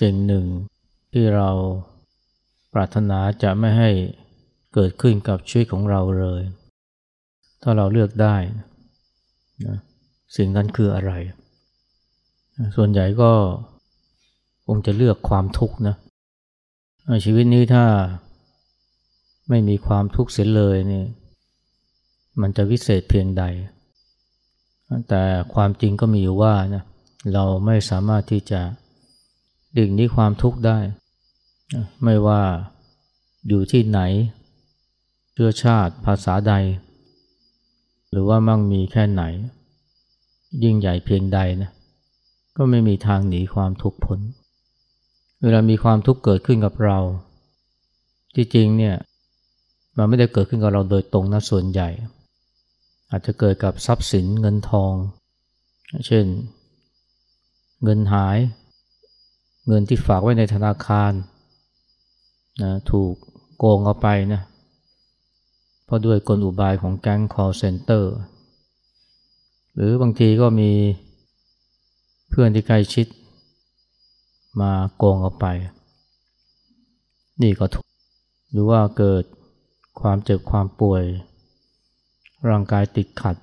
สิ่งหนึ่งที่เราปรารถนาจะไม่ให้เกิดขึ้นกับชีวิตของเราเลย ถ้าเราเลือกได้นะสิ่งนั้นคืออะไร ส่วนใหญ่ก็คงจะเลือกความทุกข์นะชีวิตนี้ถ้าไม่มีความทุกข์เสียเลยนี่มันจะวิเศษเพียงใด แต่ความจริงก็มีอยู่ว่านะเราไม่สามารถที่จะ ดึงนี้ความทุกข์ได้ ไม่ว่าอยู่ที่ไหน เชื้อชาติภาษาใด หรือว่ามั่งมีแค่ไหน ยิ่งใหญ่เพียงใดนะก็ไม่มีทางหนีความทุกข์พ้นเวลามีความทุกข์เกิดขึ้นกับเราที่จริงเนี่ยมันไม่ได้เกิดขึ้นกับเราโดยตรงนะส่วนใหญ่ อาจจะเกิดกับทรัพย์สินเงินทอง เช่น เงินหาย เงินที่ฝากไว้ในธนาคารนะถูกโกงเอาไปนะเพราะด้วยกลอุบายของแก๊ง call center หรือบางทีก็มีเพื่อนที่ใกล้ชิด มาโกงเอาไป นี่ก็ถูกหรือว่าเกิดความเจ็บความป่วย ร่างกายติดขัด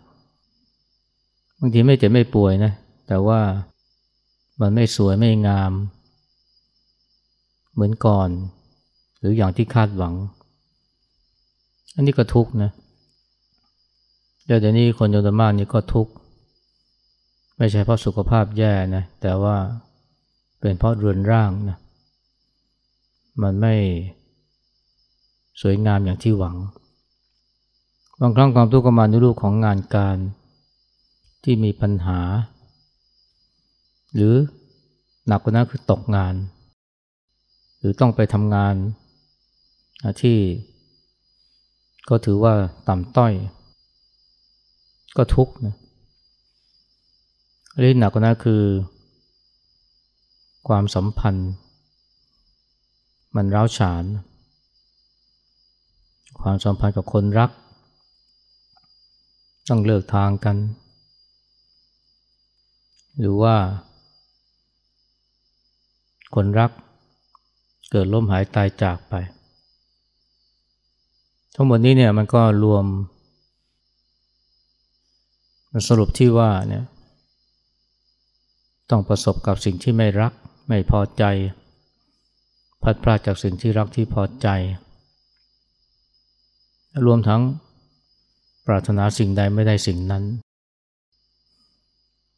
บางทีไม่เจ็บไม่ป่วยนะ แต่ว่ามันไม่สวยไม่งาม เหมือนก่อน หรืออย่างที่คาดหวัง อันนี้ก็ทุกข์นะเดี๋ยวนี้คนจำนวนมากนี่ก็ทุกข์ไม่ใช่เพราะสุขภาพแย่นะแต่ว่าเป็นเพราะเรือนร่างนะมันไม่สวยงามอย่างที่หวัง บางครั้งความทุกข์ก็มาในรูปของงานการที่มีปัญหา หรือหนักกว่านั้นคือตกงาน หรือต้องไปทำงานที่ก็ถือว่าต่ำต้อย ก็ทุกข์นะเรื่องหนักกว่านั้นคือ ความสัมพันธ์ มันร้าวฉาน ความสัมพันธ์กับคนรัก ต้องเลิกทางกัน หรือว่า คนรัก เกิดล้มหายตายจากไป ทั้งหมดนี้เนี่ยมันก็รวมสรุปที่ว่าเนี่ยต้องประสบกับสิ่งที่ไม่รักไม่พอใจ พัดพลาดจากสิ่งที่รักที่พอใจ รวมทั้งปรารถนาสิ่งใดไม่ได้สิ่งนั้น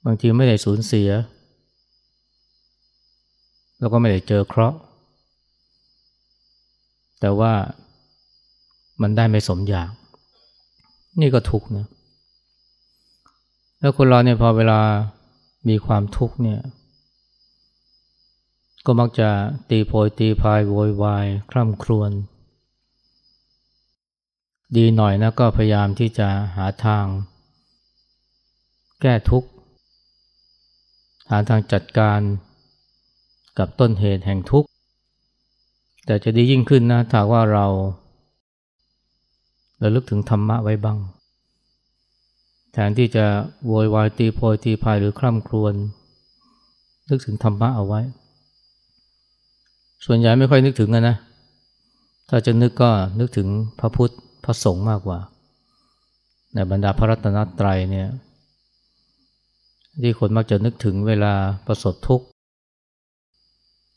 บางทีไม่ได้สูญเสีย แล้วก็ไม่ได้เจอเคราะห์ แต่ว่ามันได้ไม่สมอยาก นี่ก็ทุกข์นะแล้วคนเราเนี่ยพอเวลามีความทุกข์เนี่ย ก็มักจะตีโพยตีพายโวยวายคร่ำครวญดีหน่อยนะก็พยายามที่จะหาทาง แก้ทุกข์ หาทางจัดการกับต้นเหตุแห่งทุกข์ แต่จะดียิ่งขึ้นนะถ้าว่าเราเราลึกถึงธรรมะไว้บ้าง แทนที่จะโวยวายตีโพยตีพายหรือคร่ำครวญนึกถึงธรรมะเอาไว้ ส่วนใหญ่ไม่ค่อยนึกถึงนะ ถ้าจะนึกก็นึกถึงพระพุทธพระสงฆ์มากกว่า ในบรรดาพระรัตนตรัยเนี่ยที่คนมักจะนึกถึงเวลาประสบทุกข์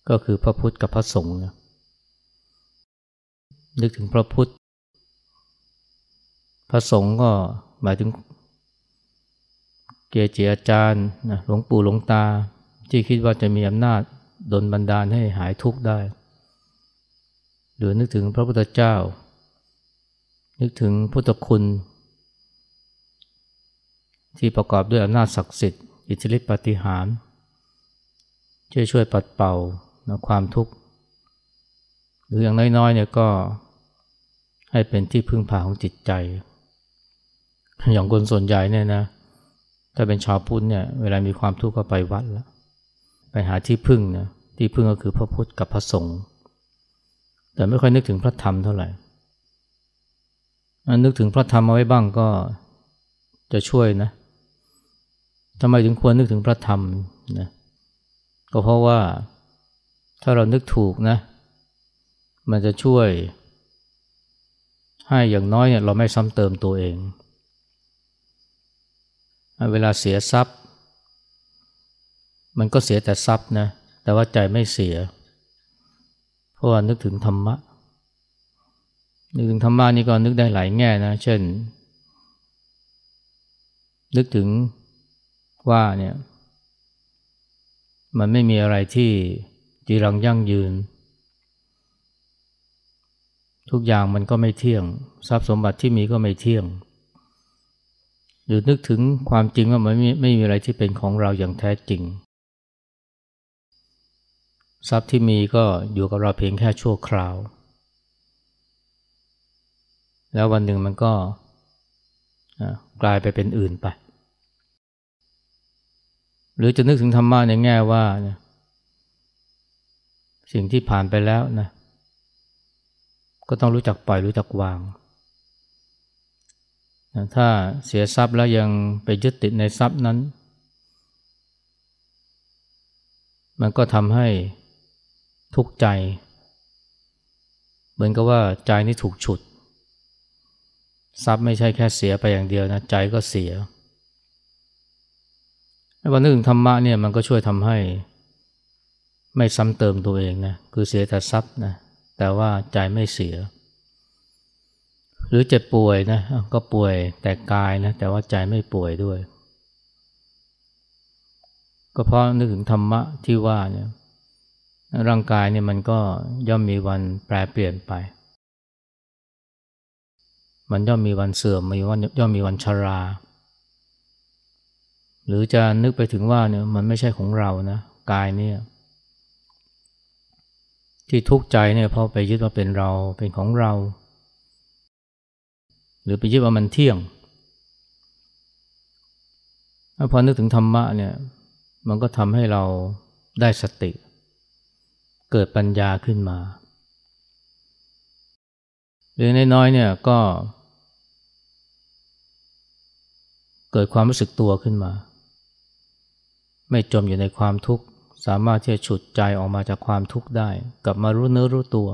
ก็คือพระพุทธกับพระสงฆ์นึ นึกถึงพระพุทธ พระสงฆ์ก็หมายถึงเกจิอาจารย์นะหลวงปู่หลวงตา ที่คิดว่าจะมีอำนาจดลบันดาลให้หายทุกข์ได้ หรือนึกถึงพระพุทธเจ้า นึกถึงพุทธคุณ ที่ประกอบด้วยอำนาจศักดิ์สิทธิ์อิทธิฤทธิปฏิหารช่วยช่วยปัดเป่านะความทุกข์ หรืออย่างน้อยๆเนี่ยก็ ให้เป็นที่พึ่งพาของจิตใจ อย่างคนส่วนใหญ่เนี่ยนะ ถ้าเป็นชาวพุทธเนี่ย เวลามีความทุกข์ก็ไปวัดแล้ว ไปหาที่พึ่งนะ ที่พึ่งก็คือพระพุทธกับพระสงฆ์ แต่ไม่ค่อยนึกถึงพระธรรมเท่าไหร่นึกถึงพระธรรมเอาไว้บ้างก็จะช่วยนะทำไมถึงควรนึกถึงพระธรรมนะ ก็เพราะว่าถ้าเรานึกถูกนะ มันจะช่วย ให้อย่างน้อยเนี่ยเราไม่ซ้ำเติมตัวเอง เวลาเสียทรัพย์ มันก็เสียแต่ทรัพย์นะ แต่ว่าใจไม่เสีย เพราะว่านึกถึงธรรมะ นึกถึงธรรมะนี่ก็นึกได้หลายแง่นะ เช่น นึกถึงว่าเนี่ย มันไม่มีอะไรที่จีรังยั่งยืน ทุกอย่างมันก็ไม่เที่ยง ทรัพย์สมบัติที่มีก็ไม่เที่ยง หรือนึกถึงความจริงว่ามันไม่ไม่มีอะไรที่เป็นของเราอย่างแท้จริง ทรัพย์ที่มีก็อยู่กับเราเพียงแค่ชั่วคราว แล้ววันหนึ่งมันก็กลายไปเป็นอื่นไป หรือจะนึกถึงธรรมะในแง่ว่า สิ่งที่ผ่านไปแล้วนะ ก็ต้องรู้จักปล่อยรู้จักวางถ้าเสียทรัพย์แล้วยังไปยึดติดในทรัพย์นั้น มันก็ทำให้ทุกข์ใจ เหมือนกับว่าใจนี่ถูกฉุด ทรัพย์ไม่ใช่แค่เสียไปอย่างเดียวนะใจก็เสียวันนึงธรรมะเนี่ยมันก็ช่วยทำให้ ไม่ซ้ำเติมตัวเองนะคือเสียแต่ทรัพย์นะ แต่ว่าใจไม่เสีย หรือเจ็บป่วยนะก็ป่วยแต่กายนะแต่ว่าใจไม่ป่วยด้วย ก็เพราะนึกถึงธรรมะที่ว่าเนี่ยร่างกายเนี่ยมันก็ย่อมมีวันแปรเปลี่ยนไป มันย่อมมีวันเสื่อมมีวันย่อมมีวันชรา หรือจะนึกไปถึงว่าเนี่ยมันไม่ใช่ของเรานะกายเนี่ย ที่ทุกข์ใจเนี่ยเพราะไปยึดว่าเป็นเราเป็นของเรา หรือไปยึดว่ามันเที่ยงพอนึกถึงธรรมะเนี่ยมันก็ทำให้เราได้สติ เกิดปัญญาขึ้นมาหรือน้อยๆเนี่ยก็ เกิดความรู้สึกตัวขึ้นมา ไม่จมอยู่ในความทุกข์ สามารถที่จะฉุดใจออกมาจากความทุกข์ได้ กลับมารู้เนื้อรู้ตัว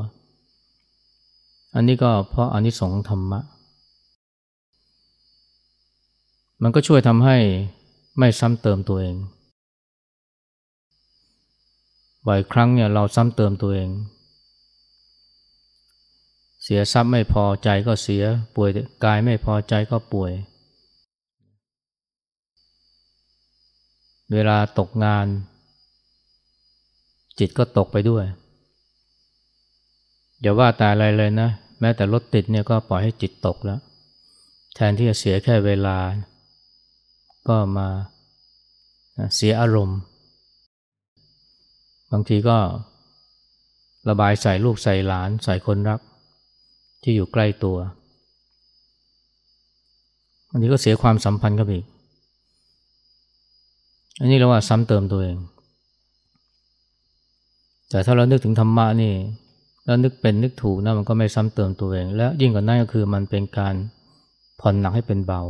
อันนี้ก็เพราะอานิสงส์ธรรมะ มันก็ช่วยทำให้ไม่ซ้ำเติมตัวเองบ่อยครั้งเนี่ยเราซ้ำเติมตัวเอง เสียทรัพย์ไม่พอใจก็เสียป่วยกายไม่พอใจก็ป่วย เวลาตกงาน จิตก็ตกไปด้วยอย่าว่าแต่อะไรเลยนะ แม้แต่รถติดเนี่ยก็ปล่อยให้จิตตกแล้ว แทนที่จะเสียแค่เวลา ก็มาเสียอารมณ์ บางทีก็ระบายใส่ลูกใส่หลาน ใส่คนรัก ที่อยู่ใกล้ตัวอันนี้ก็เสียความสัมพันธ์กับอีก อันนี้เราว่าซ้ำเติมตัวเอง แต่ถ้าเรานึกถึงธรรมะนี่แล้วนึกเป็นนึกถูกนะมันก็ไม่ซ้ำเติมตัวเอง และยิ่งกว่านั้นก็คือมันเป็นการผ่อนหนักให้เป็นเบา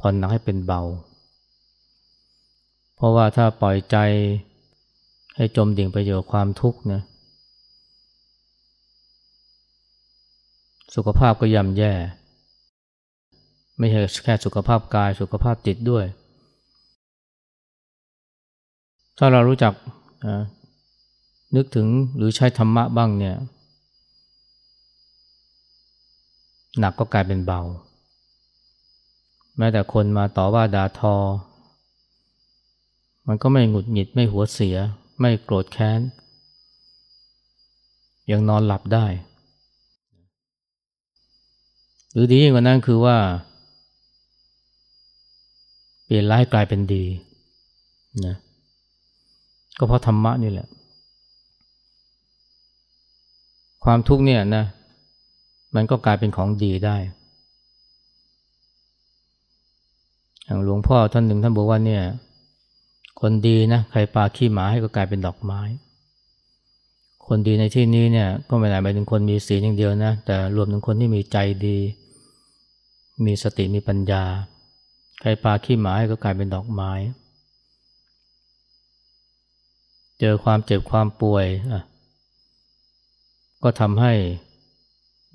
ผ่อนหนักให้เป็นเบา เพราะว่าถ้าปล่อยใจให้จมดิ่งไปอยู่ความทุกข์นะสุขภาพก็ย่ำแย่ ไม่ใช่แค่สุขภาพกายสุขภาพจิตด้วย ถ้าเรารู้จักนึกถึงหรือใช้ธรรมะบ้างเนี่ย หนักก็กลายเป็นเบา แม้แต่คนมาต่อว่าด่าทอ มันก็ไม่หงุดหงิดไม่หัวเสีย ไม่โกรธแค้น ยังนอนหลับได้ หรือดียิ่งกว่านั้นคือว่า เปลี่ยนร้ายกลายเป็นดีนะ ก็เพราะธรรมะนี่แหละ ความทุกข์เนี่ยนะมันก็กลายเป็นของดีได้อย่างหลวงพ่อท่านหนึ่งท่านบอกว่าเนี่ย คนดีนะใครปาขี้หมาให้ก็กลายเป็นดอกไม้ คนดีในที่นี้เนี่ย ก็ไม่ได้หมายถึงคนมีศีลอย่างเดียวนะ แต่รวมถึงคนที่มีใจดี มีสติมีปัญญา ใครปาขี้หมาให้ก็กลายเป็นดอกไม้ เจอความเจ็บความป่วยก็ทำให้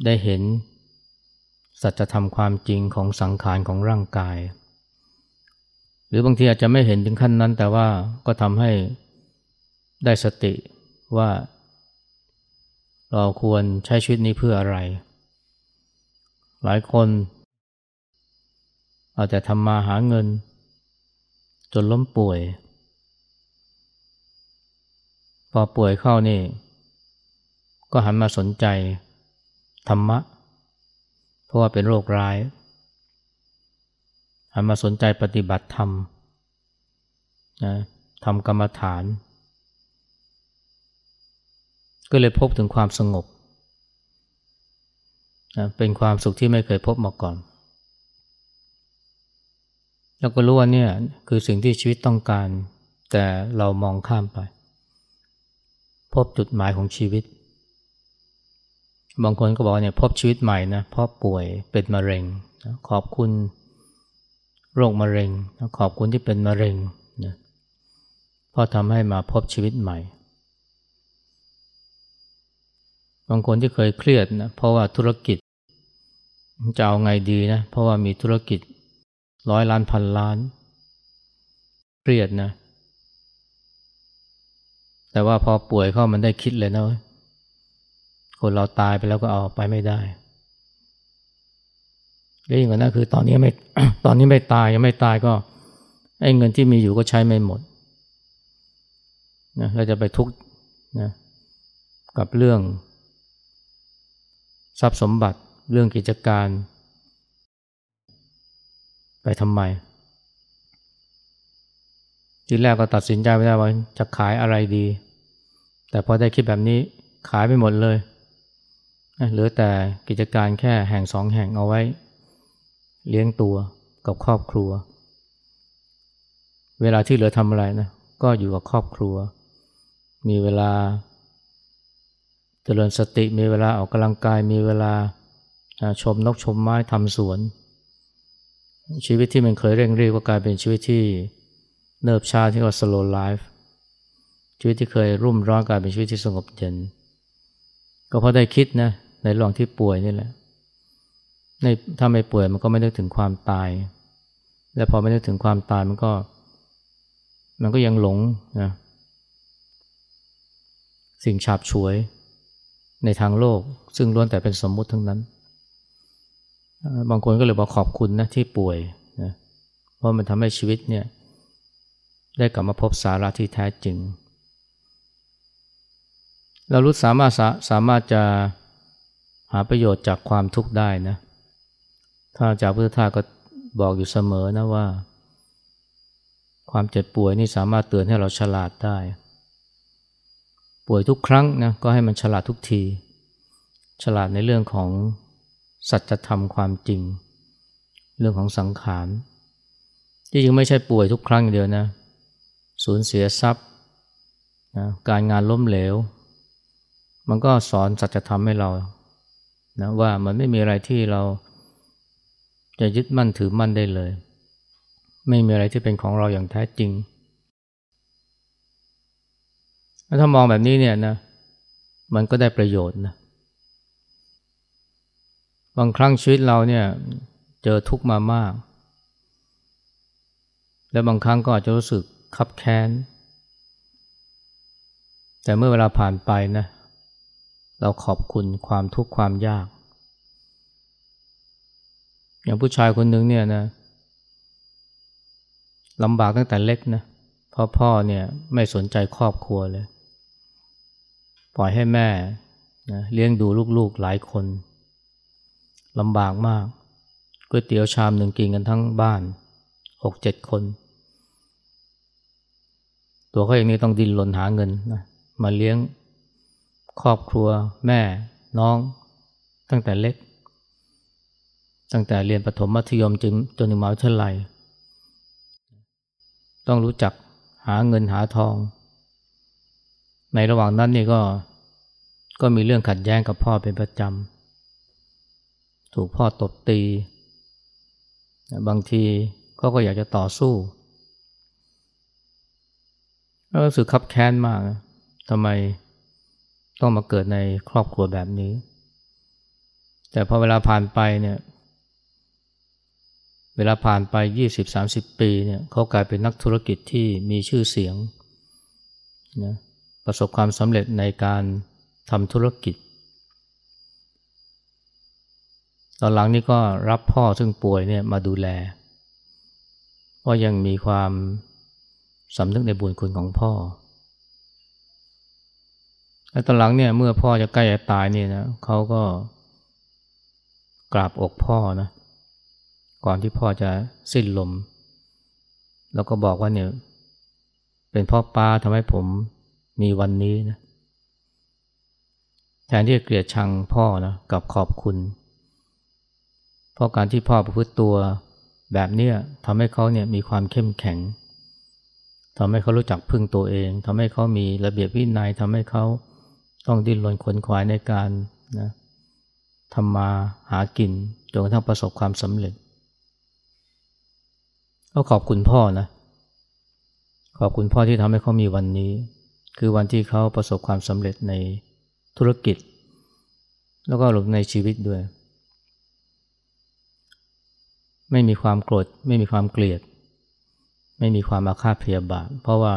ได้เห็น สัจธรรมความจริงของสังขารของร่างกาย หรือบางทีอาจจะไม่เห็นถึงขั้นนั้น แต่ว่าก็ทำให้ได้สติว่า เราควรใช้ชีวิตนี้เพื่ออะไร หลายคนเอาแต่ทำมาหาเงิน จนล้มป่วย พอป่วยเข้านี่ ก็หันมาสนใจธรรมะ เพราะว่าเป็นโรคร้าย หันมาสนใจปฏิบัติธรรมนะทำกรรมฐาน ก็เลยพบถึงความสงบนะเป็นความสุขที่ไม่เคยพบมาก่อนเราก็รู้ว่าเนี่ยคือสิ่งที่ชีวิตต้องการ แต่เรามองข้ามไป พบจุดหมายของชีวิต บางคนก็บอกเนี่ยพบชีวิตใหม่นะเพราะป่วยเป็นมะเร็ง ขอบคุณโรคมะเร็ง ขอบคุณที่เป็นมะเร็งนะเพราะทำให้มาพบชีวิตใหม่ บางคนที่เคยเครียดนะเพราะว่าธุรกิจจะเอาไงดีนะเพราะว่ามีธุรกิจร้อยล้านพันล้าน เครียดนะ แต่ว่าพอป่วยเข้ามันได้คิดเลยนะคนเราตายไปแล้วก็เอาไปไม่ได้เรื่องกันนะคือตอนนี้ไม่ตอนนี้ไม่ตายยังไม่ตายก็ไอ้เงินที่มีอยู่ก็ใช้ไม่หมดนะเราจะไปทุกข์นะกับเรื่อง ทรัพย์สมบัติเรื่องกิจการ ไปทำไมทีแรกก็ตัดสินใจไม่ได้ว่าจะขายอะไรดี แต่พอได้คิดแบบนี้ขายไปหมดเลยเหลือแต่กิจการแค่แห่งสองแห่งเอาไว้ เลี้ยงตัวกับครอบครัว เวลาที่เหลือทำอะไรนะก็อยู่กับครอบครัว มีเวลาเจริญสติมีเวลาออกกำลังกายมีเวลาชมนกชมไม้ทำสวน ชีวิตที่มันเคยเร่งรีบก็กลายเป็นชีวิตที่เนิบช้าที่ว่า slow life ชีวิตที่เคยรุ่มร้อนกลายเป็นชีวิตที่สงบเย็น ก็เพราะได้คิดนะในระหว่างที่ป่วยนี่แหละในถ้าไม่ป่วยมันก็ไม่นึกถึงความตาย และพอไม่นึกถึงความตายมันก็ มันก็ยังหลงนะสิ่งฉาบฉวยในทางโลก ซึ่งล้วนแต่เป็นสมมุติทั้งนั้น บางคนก็เลยบอกขอบคุณนะที่ป่วยนะเพราะมันทำให้ชีวิตเนี่ยได้กลับมาพบสาระที่แท้จริง เรารู้สามารถสาสามารถจะหาประโยชน์จากความทุกข์ได้นะถ้าจากพุทธทาสก็บอกอยู่เสมอนะว่า ความเจ็บป่วยนี่สามารถเตือนให้เราฉลาดได้ ป่วยทุกครั้งนะก็ให้มันฉลาดทุกที ฉลาดในเรื่องของสัจธรรมความจริง เรื่องของสังขารที่จริงไม่ใช่ป่วยทุกครั้งเดียวนะ สูญเสียทรัพย์นะการงานล้มเหลว มันก็สอนสัจธรรมให้เรานะว่ามันไม่มีอะไรที่เราจะยึดมั่นถือมั่นได้เลย ไม่มีอะไรที่เป็นของเราอย่างแท้จริงถ้ามองแบบนี้เนี่ยนะมันก็ได้ประโยชน์นะบางครั้งชีวิตเราเนี่ยเจอทุกข์มามาก และบางครั้งก็อาจจะรู้สึกคับแค้น แต่เมื่อเวลาผ่านไปนะ เราขอบคุณความทุกข์ความยาก อย่างผู้ชายคนหนึ่งเนี่ยนะลำบากตั้งแต่เล็กนะเพราะพ่อเนี่ยไม่สนใจครอบครัวเลย ปล่อยให้แม่นะเลี้ยงดูลูกๆหลายคนลำบากมากก๋วยเตี๋ยวชามหนึ่งกินกันทั้งบ้านหกเจ็ดคน ตัวเขาเองนี่ต้องดิ้นรนหาเงินนะมาเลี้ยง ครอบครัวแม่น้อง ตั้งแต่เล็ก ตั้งแต่เรียนประถมมัธยมจนจนถึงมหาวิทยาลัย ต้องรู้จักหาเงินหาทอง ในระหว่างนั้นนี่ก็ก็มีเรื่องขัดแย้งกับพ่อเป็นประจำ ถูกพ่อตบตี บางทีเขาก็อยากจะต่อสู้แล้วรู้สึกคับแค้นมากทำไม ต้องมาเกิดในครอบครัวแบบนี้ แต่พอเวลาผ่านไปเนี่ยเวลาผ่านไป 20-30 ปีเนี่ยเขากลายเป็นนักธุรกิจที่มีชื่อเสียงนะประสบความสำเร็จในการทำธุรกิจ ตอนหลังนี่ก็รับพ่อซึ่งป่วยเนี่ยมาดูแล เพราะยังมีความสำนึกในบุญคุณของพ่อ และตอนหลังเนี่ยเมื่อพ่อจะใกล้จะตายเนี่ยนะเขาก็กราบอกพ่อนะ ก่อนที่พ่อจะสิ้นลม แล้วก็บอกว่าเนี่ย เป็นพ่อป้าทำให้ผมมีวันนี้นะแทนที่จะเกลียดชังพ่อนะกับขอบคุณ เพราะการที่พ่อประพฤติตัวแบบเนี้ยทำให้เขาเนี่ยมีความเข้มแข็งทำให้เขารู้จักพึ่งตัวเอง ทำให้เขามีระเบียบวินัย ทำให้เขา ต้องดิ้นรนขนขวายในการนะทำมาหากินจนกระทั่งประสบความสำเร็จ ก็ขอบคุณพ่อนะ ขอบคุณพ่อที่ทำให้เขามีวันนี้ คือวันที่เขาประสบความสำเร็จในธุรกิจ แล้วก็หลงในชีวิตด้วย ไม่มีความโกรธ ไม่มีความเกลียด ไม่มีความอาฆาตพยาบาท เพราะว่า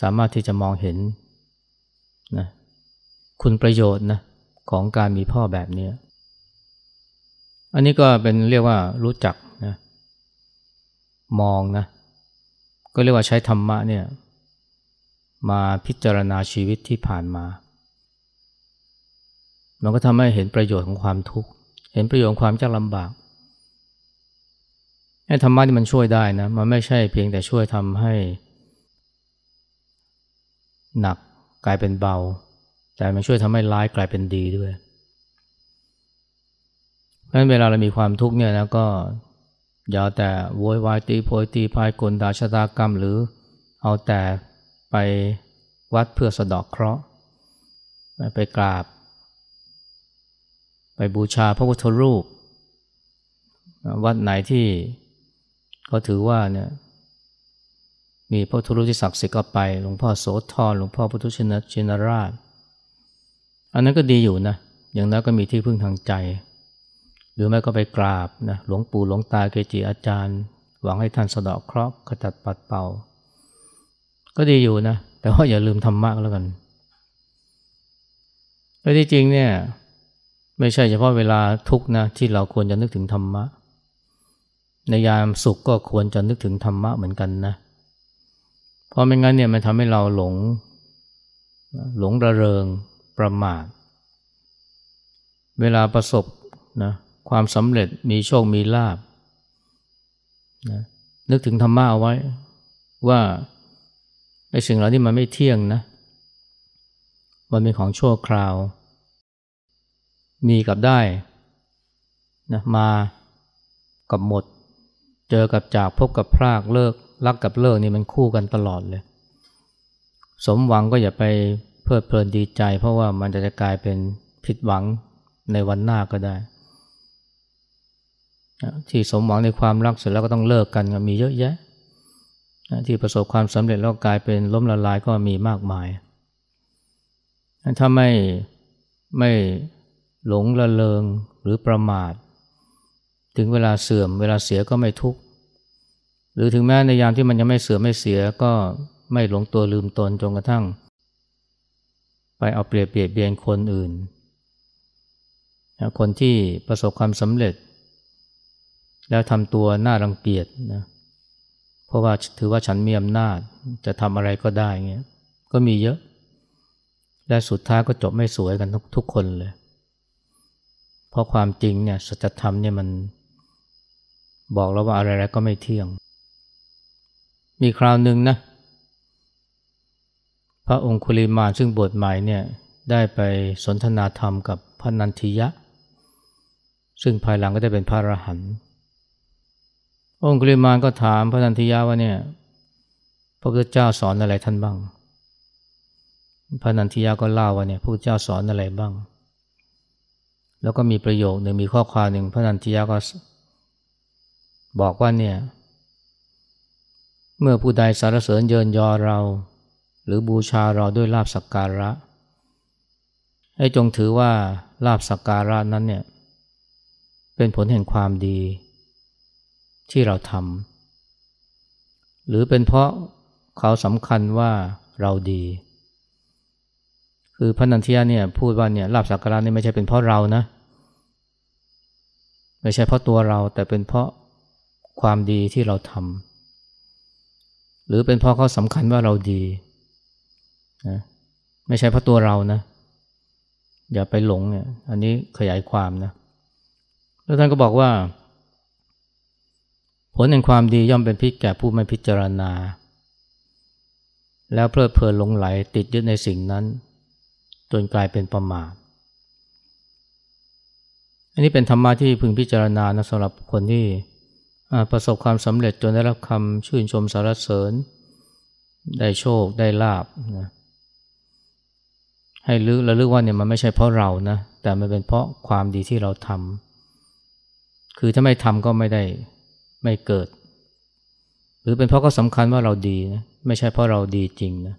สามารถที่จะมองเห็น นะคุณประโยชน์นะของการมีพ่อแบบนี้ อันนี้ก็เป็นเรียกว่ารู้จักนะมองนะ ก็เรียกว่าใช้ธรรมะเนี่ยมาพิจารณาชีวิตที่ผ่านมา มันก็ทำให้เห็นประโยชน์ของความทุกข์ เห็นประโยชน์ของความยากลำบากไอ้ธรรมะนี่มันช่วยได้นะ มันไม่ใช่เพียงแต่ช่วยทำให้หนัก กลายเป็นเบา แต่มันช่วยทำให้ร้ายกลายเป็นดีด้วยเพราะฉะนั้นเวลาเรามีความทุกข์เนี่ยนะก็อย่าแต่โวยวายตีโพยตีพายกลด่าชะตากรรม หรือเอาแต่ไปวัดเพื่อสะดอกเคราะห์ไปกราบ ไปบูชาพระพุทธรูป วัดไหนที่เขาถือว่าเนี่ย มีพระพุรูปที่ศักดิ์สิทธิ์ก็ไป หลวงพ่อโสธรหลวงพ่อพุทธชินชินราช อันนั้นก็ดีอยู่นะ อย่างนั้นก็มีที่พึ่งทางใจ หรือไม่ก็ไปกราบนะหลวงปู่หลวงตาเกจิอาจารย์ หวังให้ท่านสะเดาะเคราะห์ขจัดปัดเป่า ก็ดีอยู่นะ แต่ว่าอย่าลืมธรรมะแล้วกันแล้วที่จริงเนี่ยไม่ใช่เฉพาะเวลาทุกนะที่เราควรจะนึกถึงธรรมะ ในยามสุขก็ควรจะนึกถึงธรรมะเหมือนกันนะเพราะไม่งั้นเนี่ยมันทำให้เราหลง หลงระเริงประมาท เวลาประสบนะความสำเร็จมีโชคมีลาบนะนึกถึงธรรมะเอาไว้ ว่าไอ้สิ่งเหล่านี้มันไม่เที่ยงนะมันเป็นของชั่วคราว มีกับได้นะมากับหมด เจอกับจากพบกับพรากเลิก รักกับเลิกนี่มันคู่กันตลอดเลย สมหวังก็อย่าไปเพลิดเพลินดีใจ เพราะว่ามันจะจะกลายเป็นผิดหวังในวันหน้าก็ได้ ที่สมหวังในความรักเสร็จแล้วก็ต้องเลิกกันมีเยอะแยะ ที่ประสบความสำเร็จแล้วกลายเป็นล้มละลายก็มีมากมาย ถ้าไม่ไม่หลงละเลงหรือประมาท ถึงเวลาเสื่อมเวลาเสียก็ไม่ทุกข์ รือถึงแม้ในยามที่มันยังไม่เสือไม่เสียก็ไม่หลงตัวลืมตนจนกระทั่ง ไปเอาเปรียบเบียดเบียนคนอื่น คนที่ประสบความสำเร็จ แล้วทำตัวน่ารังเกียจนะเพราะว่าถือว่าฉันมีอำนาจจะทำอะไรก็ได้เงี้ยก็มีเยอะ และสุดท้ายก็จบไม่สวยกันทุกทุกคนเลย เพราะความจริงเนี่ยสัจธรรมเนี่ยมันบอกแล้วว่าอะไรๆก็ไม่เที่ยง มีคราวหนึ่งนะ พระองคุลิมานซึ่งบวชใหม่เนี่ยได้ไปสนทนาธรรมกับพระนันทิยะ ซึ่งภายหลังก็ได้เป็นพระอรหันต์องคุลิมานก็ถามพระนันทิยะว่าเนี่ยพระพุทธเจ้าสอนอะไรท่านบ้าง พระนันทิยะก็เล่าว่าเนี่ยพระพุทธเจ้าสอนอะไรบ้าง แล้วก็มีประโยคหนึ่งมีข้อความหนึ่งพระนันทิยะก็บอกว่าเนี่ย เมื่อผู้ใดสารเสริญเยินยอเรา หรือบูชาเราด้วยลาบสักการะ ให้จงถือว่าลาบสักการะนั้นเนี่ยเป็นผลแห่งความดี ที่เราทำหรือเป็นเพราะเขาสำคัญว่าเราดี คือพระนันทิยาเนี่ยพูดว่าเนี่ยลาบสักการะนี่ไม่ใช่เป็นเพราะเรานะ ไม่ใช่เพราะตัวเราแต่เป็นเพราะความดีที่เราทำ หรือเป็นเพราะเขาสำคัญว่าเราดีนะไม่ใช่เพราะตัวเรานะ อย่าไปหลงเนี่ยอันนี้ขยายความนะ แล้วท่านก็บอกว่า ผลแห่งความดีย่อมเป็นพิษแก่ผู้ไม่พิจารณา แล้วเพลิดเพลินหลงไหลติดยึดในสิ่งนั้น จนกลายเป็นประมาทอันนี้เป็นธรรมะที่พึงพิจารณานะสำหรับคนที่ ประสบความสำเร็จจนได้รับคำชื่นชมสรรเสริญ ได้โชคได้ลาบนะให้ลึกระลึกว่าเนี่ยมันไม่ใช่เพราะเรานะแต่มันเป็นเพราะความดีที่เราทำคือถ้าไม่ทำก็ไม่ได้ไม่เกิด หรือเป็นเพราะก็สำคัญว่าเราดีนะไม่ใช่เพราะเราดีจริงนะ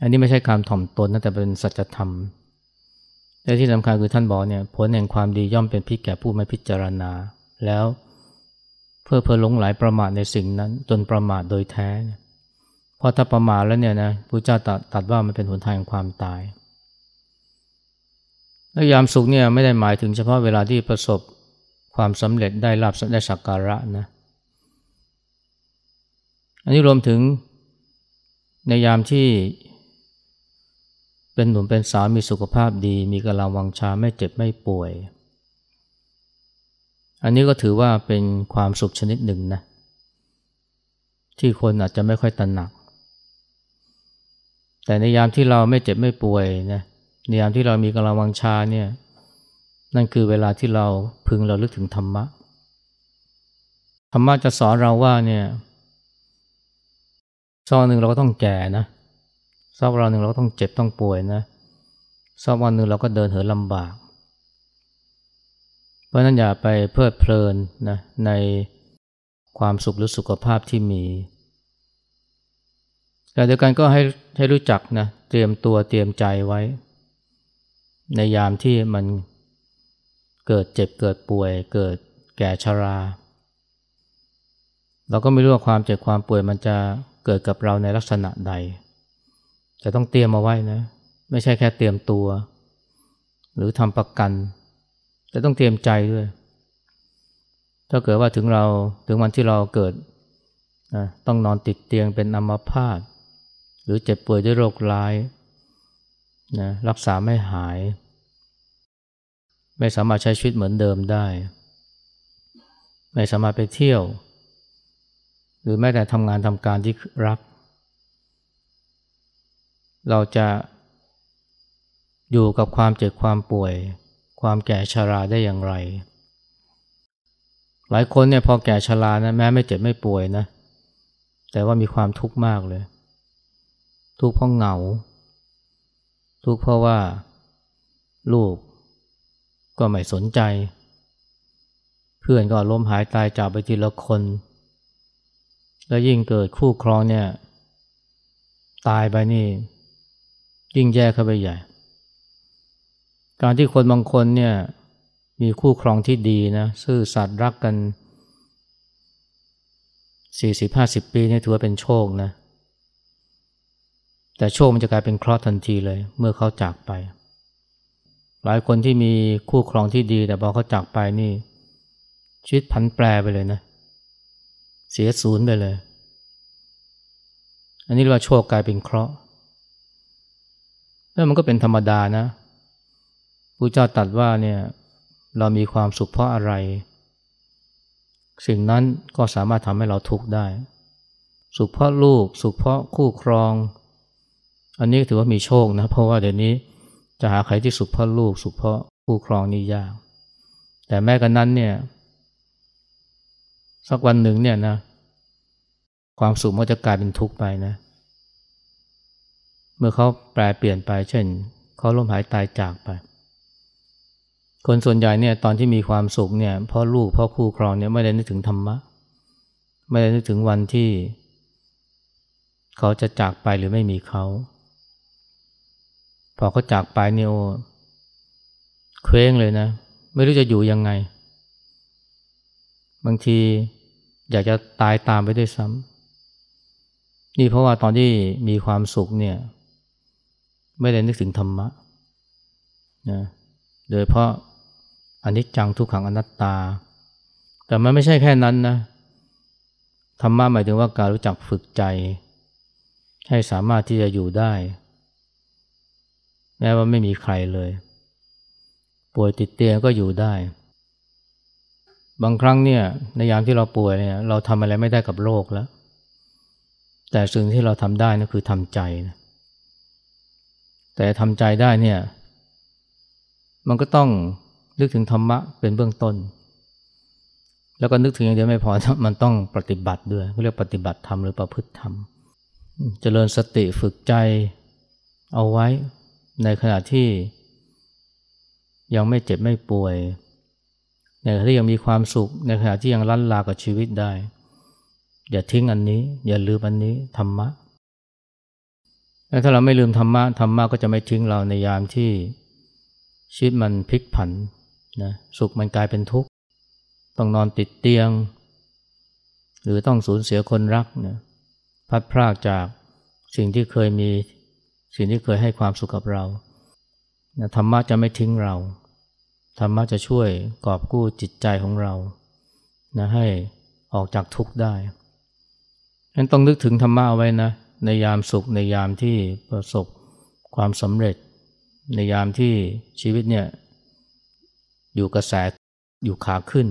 อันนี้ไม่ใช่การถ่อมตนนะแต่เป็นสัจธรรมและที่สำคัญคือท่านบอกเนี่ยผลแห่งความดีย่อมเป็นพิษแก่ผู้ไม่พิจารณา แล้ว เพื่อเพอหลงไหลประมาทในสิ่งนั้น จนประมาทโดยแท้ เพราะถ้าประมาทแล้วเนี่ยนะพระเจ้าตตัดว่ามันเป็นหนทางแห่งความตายและยามสุขเนี่ยไม่ได้หมายถึงเฉพาะเวลาที่ประสบความสำเร็จได้ลาบได้สักการะนะ อันนี้รวมถึงในยามที่เป็นหนุ่มเป็นสาวมีสุขภาพดี มีกำลังวังชาไม่เจ็บไม่ป่วย อันนี้ก็ถือว่าเป็นความสุขชนิดหนึ่งนะที่คนอาจจะไม่ค่อยตระหนัก แต่ในยามที่เราไม่เจ็บไม่ป่วยนะในยามที่เรามีกำลังวังชาเนี่ยนั่นคือเวลาที่เราพึงเราลึกถึงธรรมะ ธรรมะจะสอนเราว่าเนี่ยสักวันหนึ่งเราก็ต้องแก่นะสักวันหนึ่งเราก็ต้องเจ็บต้องป่วยนะสักวันหนึ่งเราก็เดินเหินลำบาก ราะนั้นอย่าไปเพลิดเพลินนะในความสุขหรือสุขภาพที่มีแต่เดียวกันก็ให้ให้รู้จักนะเตรียมตัวเตรียมใจไว้ ในยามที่มันเกิดเจ็บเกิดป่วย เกิดแก่ชรา เราก็ไม่รู้ว่าความเจ็บความป่วยมันจะเกิดกับเราในลักษณะใด แต่ต้องเตรียมมาไว้นะ ไม่ใช่แค่เตรียมตัว หรือทำประกัน แต่ต้องเตรียมใจด้วย ถ้าเกิดว่าถึงเราถึงวันที่เราเกิดนะต้องนอนติดเตียงเป็นอัมพาตหรือเจ็บป่วยด้วยโรคร้ายนะรักษาไม่หาย ไม่สามารถใช้ชีวิตเหมือนเดิมได้ ไม่สามารถไปเที่ยว หรือแม้แต่ทำงานทำการที่รัก เราจะอยู่กับความเจ็บความป่วย ความแก่ชราได้อย่างไร หลายคนเนี่ยพอแก่ชรานะแม้ไม่เจ็บไม่ป่วยนะ แต่ว่ามีความทุกข์มากเลย ทุกข์เพราะเหงา ทุกข์เพราะว่า ลูกก็ไม่สนใจ เพื่อนก็ล้มหายตายจากไปทีละคน แล้วยิ่งเกิดคู่ครองเนี่ย ตายไปนี่ ยิ่งแย่เข้าไปใหญ่ การที่คนบางคนเนี่ยมีคู่ครองที่ดีนะซื่อสัตย์รักกันสี่สิบห้าสิบปีนี่ถือว่าเป็นโชคนะ แต่โชคมันจะกลายเป็นเคราะห์ทันทีเลย เมื่อเขาจากไป หลายคนที่มีคู่ครองที่ดี แต่พอเขาจากไปนี่ ชีวิตพันแปรไปเลยนะ เสียศูนย์ไปเลย อันนี้เรียกว่าโชคกลายเป็นเคราะห์แล้วมันก็เป็นธรรมดานะ พระเจ้าตรัสว่าเนี่ยเรามีความสุขเพราะอะไร สิ่งนั้นก็สามารถทำให้เราทุกข์ได้ สุขเพราะลูก สุขเพราะคู่ครอง อันนี้ถือว่ามีโชคนะ เพราะว่าเดี๋ยวนี้จะหาใครที่สุขเพราะลูก สุขเพราะคู่ครองนี่ยาก แต่แม้กันนั้นเนี่ย สักวันหนึ่งเนี่ยนะ ความสุขมันจะกลายเป็นทุกข์ไปนะ เมื่อเขาแปลเปลี่ยนไป เช่นเขาล้มหายตายจากไป คนส่วนใหญ่เนี่ยตอนที่มีความสุขเนี่ยพราะลูกพราะคู่ครองเนี่ยไม่ได้นึกถึงธรรมะ ไม่ได้นึกถึงวันที่ เขาจะจากไปหรือไม่มีเขา พอเขาจากไปเนี่ยโอเคว้งเลยนะ ไม่รู้จะอยู่ยังไง บางทีอยากจะตายตามไปด้วยซ้ำนี่เพราะว่าตอนที่มีความสุขเนี่ย ไม่ได้นึกถึงธรรมะนะโดยเพราะ อนิจจังทุกขังอนัตตา แต่มันไม่ใช่แค่นั้นนะธรรมะหมายถึงว่าการรู้จักฝึกใจ ให้สามารถที่จะอยู่ได้ แม้ว่าไม่มีใครเลย ป่วยติดเตียงก็อยู่ได้ บางครั้งเนี่ยในยามที่เราป่วยเนี่ยเราทำอะไรไม่ได้กับโรคแล้ว แต่สิ่งที่เราทำได้นั่นคือทำใจนะแต่ทำใจได้เนี่ย มันก็ต้อง นึกถึงธรรมะเป็นเบื้องต้น แล้วก็นึกถึงอย่างเดียวไม่พอ มันต้องปฏิบัติด้วยเรียกปฏิบัติธรรมหรือประพฤติธรรม เจริญสติฝึกใจเอาไว้ในขณะที่ยังไม่เจ็บไม่ป่วย ในขณะที่ยังมีความสุข ในขณะที่ยังลันลากับชีวิตได้ อย่าทิ้งอันนี้ อย่าลืมอันนี้ธรรมะแล้วถ้าเราไม่ลืมธรรมะธรรมะก็จะไม่ทิ้งเราในยามที่ชีวิตมันพลิกผัน นะสุขมันกลายเป็นทุกข์ ต้องนอนติดเตียง หรือต้องสูญเสียคนรักนะพัดพรากจากสิ่งที่เคยมีสิ่งที่เคยให้ความสุขกับเรานะธรรมะจะไม่ทิ้งเราธรรมะจะช่วยกอบกู้จิตใจของเรานะให้ออกจากทุกข์ได้ฉะนั้นต้องนึกถึงธรรมะเอาไว้นะ ในยามสุขในยามที่ประสบความสำเร็จ ในยามที่ชีวิตเนี่ย อยู่กระแสอยู่ขาขึ้น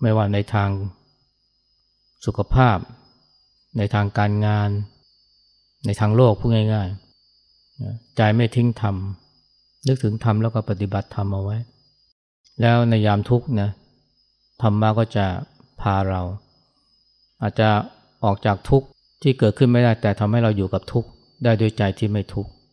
ไม่ว่าในทางสุขภาพ ในทางการงาน ในทางโลกพูดง่ายๆ ใจไม่ทิ้งธรรม นึกถึงธรรมแล้วก็ปฏิบัติธรรมเอาไว้ แล้วในยามทุกข์นะธรรมะก็จะพาเรา อาจจะออกจากทุกข์ที่เกิดขึ้นไม่ได้แต่ทำให้เราอยู่กับทุกข์ได้ด้วยใจที่ไม่ทุกข์